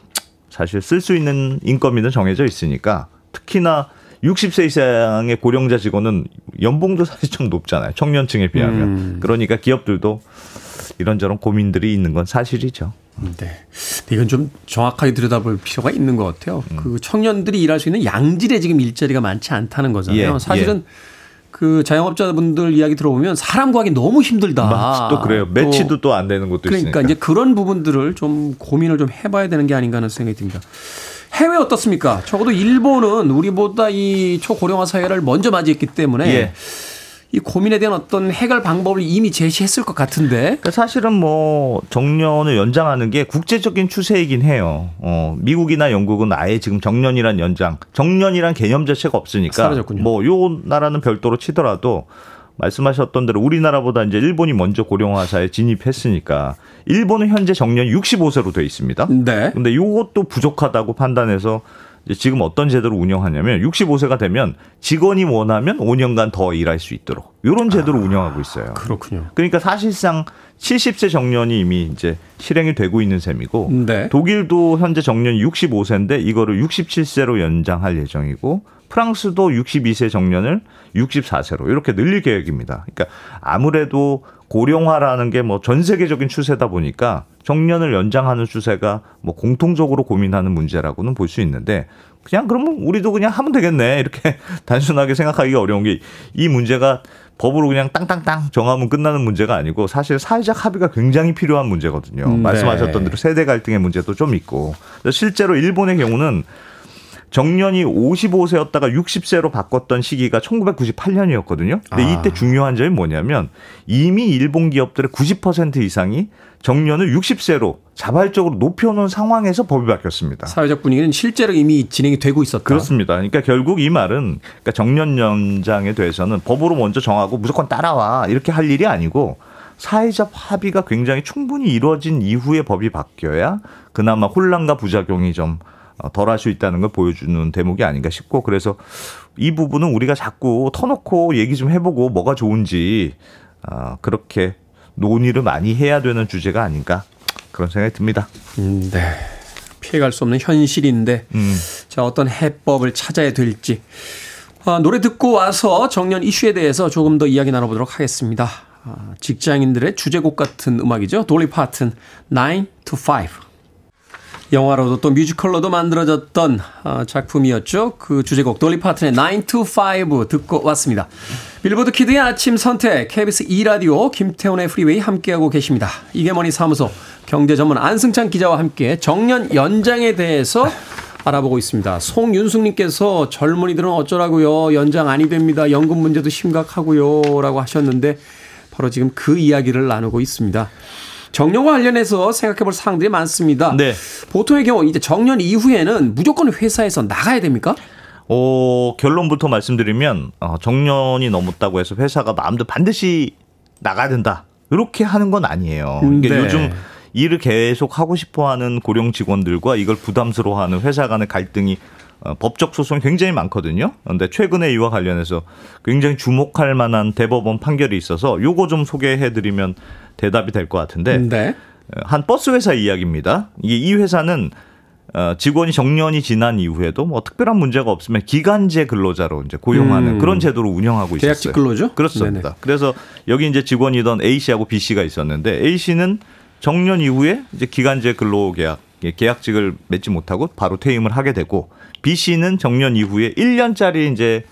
사실 쓸 수 있는 인건비는 정해져 있으니까 특히나 60세 이상의 고령자 직원은 연봉도 사실 좀 높잖아요. 청년층에 비하면. 음. 그러니까 기업들도 이런저런 고민들이 있는 건 사실이죠. 네. 이건 좀 정확하게 들여다볼 필요가 있는 것 같아요. 음. 그 청년들이 일할 수 있는 양질의 지금 일자리가 많지 않다는 거잖아요. 예, 사실은 그 자영업자분들 이야기 들어보면 사람 구하기 너무 힘들다. 막또 그래요. 또 매치도 또 안 되는 것도 그러니까 있으니까. 이제 그런 부분들을 좀 고민을 좀 해봐야 되는 게 아닌가 하는 생각이 듭니다. 해외 어떻습니까? 적어도 일본은 우리보다 이 초고령화 사회를 먼저 맞이했기 때문에 예. 이 고민에 대한 어떤 해결 방법을 이미 제시했을 것 같은데 그러니까 사실은 뭐 정년을 연장하는 게 국제적인 추세이긴 해요. 어, 미국이나 영국은 아예 지금 정년이란 연장, 정년이란 개념 자체가 없으니까 사라졌군요. 뭐 요 나라는 별도로 치더라도 말씀하셨던 대로 우리나라보다 이제 일본이 먼저 고령화사에 진입했으니까 일본은 현재 정년 65세로 돼 있습니다. 네. 근데 요것도 부족하다고 판단해서 지금 어떤 제도를 운영하냐면 65세가 되면 직원이 원하면 5년간 더 일할 수 있도록 이런 제도를 운영하고 있어요. 그렇군요. 그러니까 사실상 70세 정년이 이미 이제 실행이 되고 있는 셈이고 네. 독일도 현재 정년 65세인데 이거를 67세로 연장할 예정이고 프랑스도 62세 정년을 64세로 이렇게 늘릴 계획입니다. 그러니까 아무래도 고령화라는 게 뭐 전 세계적인 추세다 보니까 정년을 연장하는 추세가 뭐 공통적으로 고민하는 문제라고는 볼 수 있는데 그냥 그러면 우리도 그냥 하면 되겠네 이렇게 단순하게 생각하기가 어려운 게 이 문제가 법으로 그냥 땅땅땅 정하면 끝나는 문제가 아니고 사실 사회적 합의가 굉장히 필요한 문제거든요. 음, 네. 말씀하셨던 대로 세대 갈등의 문제도 좀 있고 실제로 일본의 경우는 정년이 55세였다가 60세로 바꿨던 시기가 1998년이었거든요. 근데 아. 이때 중요한 점이 뭐냐면 이미 일본 기업들의 90% 이상이 정년을 60세로 자발적으로 높여놓은 상황에서 법이 바뀌었습니다. 사회적 분위기는 실제로 이미 진행이 되고 있었다. 그렇습니다. 그러니까 결국 이 말은 그러니까 정년 연장에 대해서는 법으로 먼저 정하고 무조건 따라와 이렇게 할 일이 아니고 사회적 합의가 굉장히 충분히 이루어진 이후에 법이 바뀌어야 그나마 혼란과 부작용이 좀 어, 덜할 수 있다는 걸 보여주는 대목이 아닌가 싶고 그래서 이 부분은 우리가 자꾸 터놓고 얘기 좀 해보고 뭐가 좋은지 어, 그렇게 논의를 많이 해야 되는 주제가 아닌가 그런 생각이 듭니다. 음, 네. 피해갈 수 없는 현실인데 음. 자 어떤 해법을 찾아야 될지 아, 노래 듣고 와서 정년 이슈에 대해서 조금 더 이야기 나눠보도록 하겠습니다. 아, 직장인들의 주제곡 같은 음악이죠. 돌리 파튼 9 to 5. 영화로도 또 뮤지컬로도 만들어졌던 아, 작품이었죠. 그 주제곡 돌리 파튼의 9 to 5 듣고 왔습니다. 빌보드 키드의 아침 선택 KBS 2라디오 김태훈의 프리웨이 함께하고 계십니다. 이게 머니 사무소 경제 전문 안승찬 기자와 함께 정년 연장에 대해서 알아보고 있습니다. 송윤숙님께서 젊은이들은 어쩌라고요. 연장 아니 됩니다. 연금 문제도 심각하고요. 라고 하셨는데 바로 지금 그 이야기를 나누고 있습니다. 정년과 관련해서 생각해 볼 사항들이 많습니다. 네. 보통의 경우 이제 정년 이후에는 무조건 회사에서 나가야 됩니까? 어, 결론부터 말씀드리면 어, 정년이 넘었다고 해서 회사가 마음대로 반드시 나가야 된다. 이렇게 하는 건 아니에요. 그러니까 네. 요즘 일을 계속 하고 싶어하는 고령 직원들과 이걸 부담스러워하는 회사 간의 갈등이 어, 법적 소송이 굉장히 많거든요. 그런데 최근에 이와 관련해서 굉장히 주목할 만한 대법원 판결이 있어서 요거 좀 소개해드리면 대답이 될 것 같은데 네. 한 버스 회사 이야기입니다. 이게 이 회사는 어, 직원이 정년이 지난 이후에도 뭐 특별한 문제가 없으면 기간제 근로자로 이제 고용하는 음. 그런 제도를 운영하고 있었어요. 계약직 근로죠? 그렇습니다. 네네. 그래서 여기 이제 직원이던 A 씨하고 B 씨가 있었는데 A 씨는 정년 이후에 이제 기간제 근로 계약 예, 계약직을 맺지 못하고 바로 퇴임을 하게 되고 B 씨는 정년 이후에 1년짜리 이제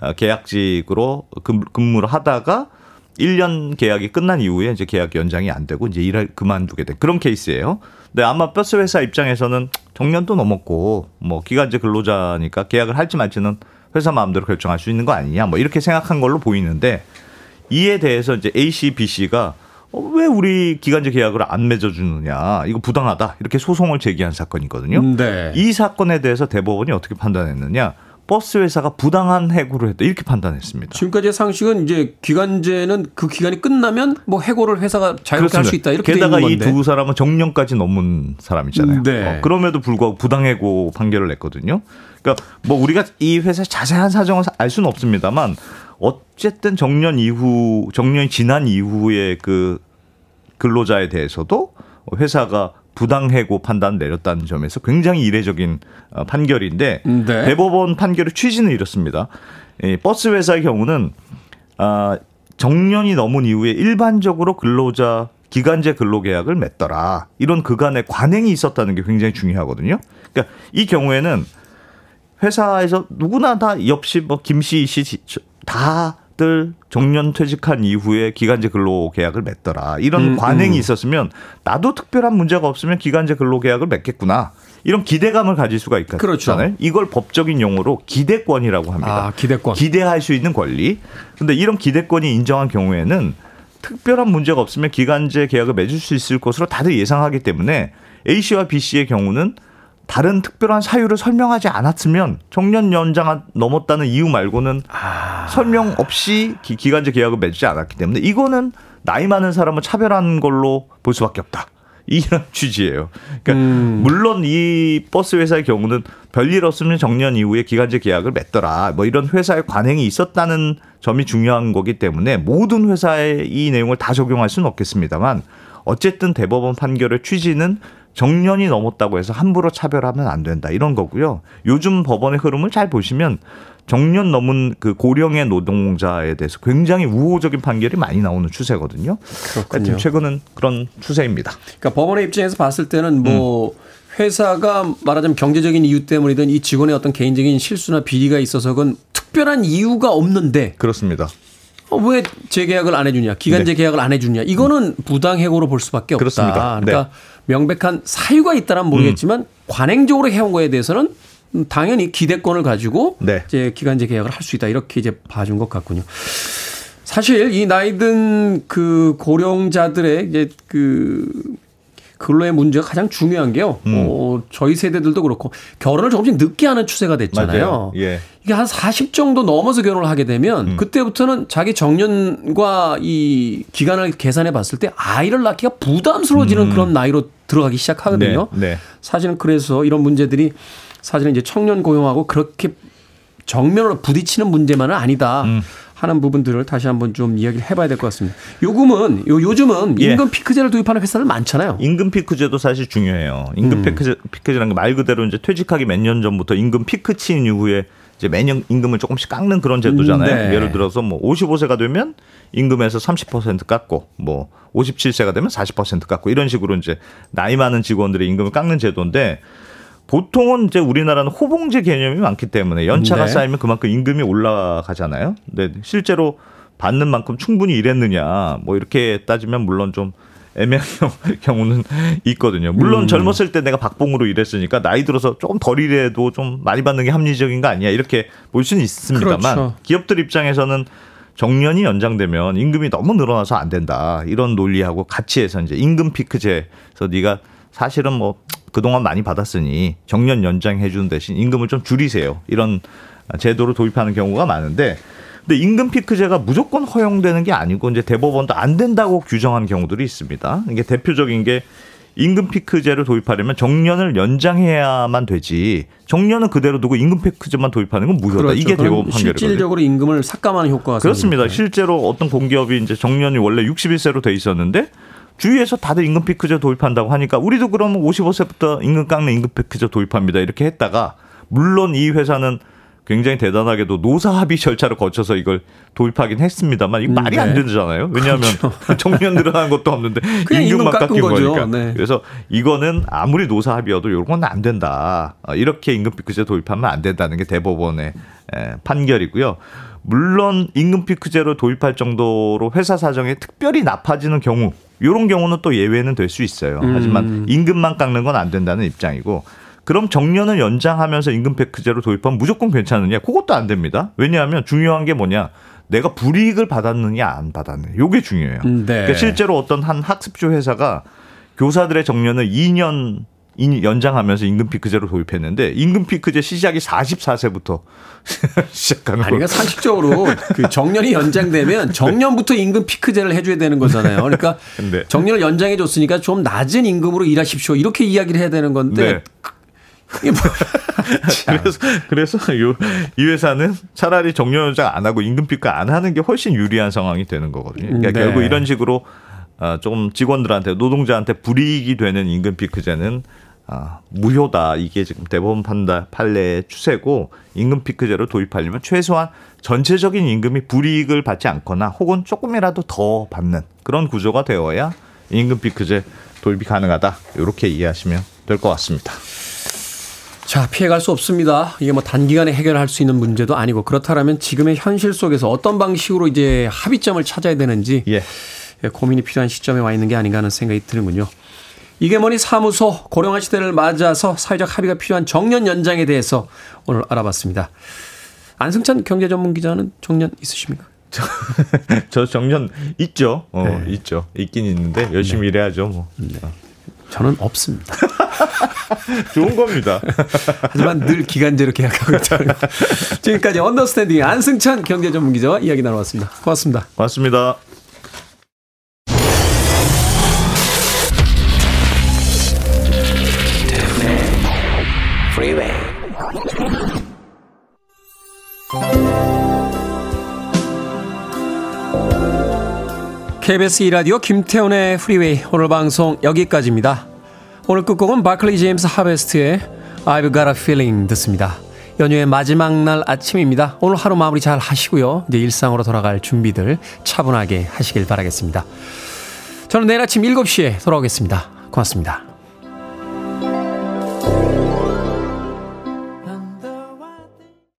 어, 계약직으로 근- 근무를 하다가 1년 계약이 끝난 이후에 이제 계약 연장이 안 되고 이제 일을 그만두게 된 그런 케이스예요. 근데 아마 버스 회사 입장에서는 정년도 넘었고 뭐 기간제 근로자니까 계약을 할지 말지는 회사 마음대로 결정할 수 있는 거 아니냐 뭐 이렇게 생각한 걸로 보이는데 이에 대해서 이제 A 씨, B 씨가 어, 왜 우리 기간제 계약을 안 맺어주느냐 이거 부당하다 이렇게 소송을 제기한 사건이거든요. 네. 이 사건에 대해서 대법원이 어떻게 판단했느냐? 버스 회사가 부당한 해고를 했다 이렇게 판단했습니다. 지금까지의 상식은 이제 기간제는 그 기간이 끝나면 뭐 해고를 회사가 자유롭게 할 수 있다 이렇게 게다가 이. 두 사람은 정년까지 넘은 사람이잖아요. 네. 어, 그럼에도 불구하고 부당해고 판결을 냈거든요. 그러니까 뭐 우리가 이 회사 자세한 사정을 알 수는 없습니다만 어쨌든 정년 이후 정년이 지난 이후에 그 근로자에 대해서도 회사가 부당해고 판단 내렸다는 점에서 굉장히 이례적인 어, 판결인데 네. 대법원 판결의 취지는 이렇습니다. 이 버스 회사의 경우는 아, 정년이 넘은 이후에 일반적으로 근로자 기간제 근로계약을 맺더라. 이런 그간의 관행이 있었다는 게 굉장히 중요하거든요. 그러니까 이 경우에는 회사에서 누구나 다 역시 뭐 김씨 씨다 들 정년 퇴직한 이후에 기간제 근로 계약을 맺더라. 이런 음, 관행이 음. 있었으면 나도 특별한 문제가 없으면 기간제 근로 계약을 맺겠구나. 이런 기대감을 가질 수가 있잖아요. 그렇죠. 이걸 법적인 용어로 기대권이라고 합니다. 아, 기대권. 기대할 수 있는 권리. 근데 이런 기대권이 인정한 경우에는 특별한 문제가 없으면 기간제 계약을 맺을 수 있을 것으로 다들 예상하기 때문에 A 씨와 B 씨의 경우는 다른 특별한 사유를 설명하지 않았으면 정년 연장 넘었다는 이유 말고는 설명 없이 기, 기간제 계약을 맺지 않았기 때문에 이거는 나이 많은 사람을 차별한 걸로 볼 수밖에 없다. 이런 취지예요. 그러니까 음. 물론 이 버스 회사의 경우는 별일 없으면 정년 이후에 기간제 계약을 맺더라. 뭐 이런 회사의 관행이 있었다는 점이 중요한 거기 때문에 모든 회사에 이 내용을 다 적용할 수는 없겠습니다만 어쨌든 대법원 판결의 취지는 정년이 넘었다고 해서 함부로 차별하면 안 된다 이런 거고요. 요즘 법원의 흐름을 잘 보시면 정년 넘은 그 고령의 노동자에 대해서 굉장히 우호적인 판결이 많이 나오는 추세거든요. 그렇군요. 최근은 그런 추세입니다. 그러니까 법원의 입장에서 봤을 때는 뭐 음. 회사가 말하자면 경제적인 이유 때문이든 이 직원의 어떤 개인적인 실수나 비리가 있어서 그건 특별한 이유가 없는데 그렇습니다. 어, 왜 재계약을 안 해주냐, 기간제 네. 계약을 안 해주냐, 이거는 부당해고로 볼 수밖에 없다. 그렇습니다. 네. 그러니까 명백한 사유가 있다란 모르겠지만 음. 관행적으로 해온 거에 대해서는 당연히 기대권을 가지고 네. 이제 기간제 계약을 할 수 있다 이렇게 이제 봐준 것 같군요. 사실 이 나이든 그 고령자들의 이제 그 근로의 문제가 가장 중요한 게요. 음. 어, 저희 세대들도 그렇고 결혼을 조금씩 늦게 하는 추세가 됐잖아요. 예. 이게 한 40 정도 넘어서 결혼을 하게 되면 음. 그때부터는 자기 정년과 이 기간을 계산해 봤을 때 아이를 낳기가 부담스러워지는 그런 나이로 들어가기 시작하거든요. 음. 네, 네. 사실은 그래서 이런 문제들이 사실은 이제 청년 고용하고 그렇게 정면으로 부딪히는 문제만은 아니다. 음. 하는 부분들을 다시 한번 좀 이야기를 해봐야 될 것 같습니다. 요금은 요 요즘은 예. 임금 피크제를 도입하는 회사들 많잖아요. 임금 피크제도 사실 중요해요. 임금 음. 피크제, 피크제라는 게 말 그대로 이제 퇴직하기 몇 년 전부터 임금 피크 치인 이후에 이제 매년 임금을 조금씩 깎는 그런 제도잖아요. 음, 네. 예를 들어서 뭐 55세가 되면 임금에서 30% 깎고 뭐 57세가 되면 40% 깎고 이런 식으로 이제 나이 많은 직원들의 임금을 깎는 제도인데 보통은 이제 우리나라는 호봉제 개념이 많기 때문에 연차가 네. 쌓이면 그만큼 임금이 올라가잖아요. 근데 실제로 받는 만큼 충분히 일했느냐 뭐 이렇게 따지면 물론 좀 애매한 경우- 경우는 있거든요. 물론 음. 젊었을 때 내가 박봉으로 일했으니까 나이 들어서 조금 덜 일해도 좀 많이 받는 게 합리적인 거 아니야 이렇게 볼 수는 있습니다만 그렇죠. 기업들 입장에서는 정년이 연장되면 임금이 너무 늘어나서 안 된다 이런 논리하고 같이 해서 이제 임금 피크제에서 네가 사실은 뭐 그동안 많이 받았으니 정년 연장해 주는 대신 임금을 좀 줄이세요 이런 제도를 도입하는 경우가 많은데 근데 임금 피크제가 무조건 허용되는 게 아니고 이제 대법원도 안 된다고 규정한 경우들이 있습니다. 이게 대표적인 게 임금 피크제를 도입하려면 정년을 연장해야만 되지 정년은 그대로 두고 임금 피크제만 도입하는 건 무효다. 그렇죠. 이게 대법원 판결이거든요. 실질적으로 임금을 삭감하는 효과가 그렇습니다. 생기니까요. 실제로 어떤 공기업이 이제 정년이 원래 61세로 돼 있었는데 주위에서 다들 임금 피크제 도입한다고 하니까 우리도 그러면 55세부터 임금 깎는 임금 피크제 도입합니다. 이렇게 했다가 물론 이 회사는 굉장히 대단하게도 노사 합의 절차를 거쳐서 이걸 도입하긴 했습니다만 이 말이 네. 안 되잖아요. 왜냐하면 정년 늘어난 것도 없는데 임금 임금만 깎인. 거니까. 네. 그래서 이거는 아무리 노사 합의여도 이런 건 안 된다. 어, 이렇게 임금 피크제 도입하면 안 된다는 게 대법원의 에, 판결이고요. 물론 임금 피크제로 도입할 정도로 회사 사정에 특별히 나빠지는 경우 이런 경우는 또 예외는 될 수 있어요. 음. 하지만 임금만 깎는 건 안 된다는 입장이고 그럼 정년을 연장하면서 임금 피크제로 도입하면 무조건 괜찮느냐? 그것도 안 됩니다. 왜냐하면 중요한 게 뭐냐? 내가 불이익을 받았느냐 안 받았느냐. 요게 중요해요. 음, 네. 그러니까 실제로 어떤 한 학습조 회사가 교사들의 정년을 2년 인- 연장하면서 임금 피크제로 도입했는데 임금 피크제 시작이 44세부터 시작하는 아니, 그러니까 상식적으로 그 정년이 연장되면 정년부터 임금 피크제를 해줘야 되는 거잖아요. 그러니까 근데- 정년을 연장해 줬으니까 좀 낮은 임금으로 일하십시오. 이렇게 이야기를 해야 되는 건데 네. 뭐 그래서 그래서 요, 이 회사는 차라리 정년 연장 안 하고 임금 피크 안 하는 게 훨씬 유리한 상황이 되는 거거든요. 그러니까 네. 결국 이런 식으로 어, 조금 직원들한테 노동자한테 불이익이 되는 임금 피크제는 아, 무효다. 이게 지금 대법원 판다 판례의 추세고 임금 피크제를 도입하려면 최소한 전체적인 임금이 불이익을 받지 않거나 혹은 조금이라도 더 받는 그런 구조가 되어야 임금 피크제 도입이 가능하다. 이렇게 이해하시면 될 것 같습니다. 자, 피해갈 수 없습니다. 이게 뭐 단기간에 해결할 수 있는 문제도 아니고 그렇다면 지금의 현실 속에서 어떤 방식으로 이제 합의점을 찾아야 되는지 예. 예, 고민이 필요한 시점에 와 있는 게 아닌가 하는 생각이 드는군요. 이게 뭐니 사무소 고령화 시대를 맞아서 사회적 합의가 필요한 정년 연장에 대해서 오늘 알아봤습니다. 안승찬 경제 전문 기자는 정년 있으십니까? 저 정년 있죠. 어, 네. 있죠. 있긴 있는데 열심히 일해야죠. 뭐. 저는 없습니다. 좋은 겁니다. 하지만 늘 기간제로 계약하고 있다는 거. 지금까지 언더스탠딩 안승찬 경제 전문 기자와 이야기 나눠봤습니다. 고맙습니다. 고맙습니다. KBS 2라디오 김태훈의 프리웨이 오늘 방송 여기까지입니다. 오늘 끝곡은 바클리 제임스 하베스트의 I've Got a Feeling 듣습니다. 연휴의 마지막 날 아침입니다. 오늘 하루 마무리 잘 하시고요. 이제 일상으로 돌아갈 준비들 차분하게 하시길 바라겠습니다. 저는 내일 아침 7시에 돌아오겠습니다. 고맙습니다.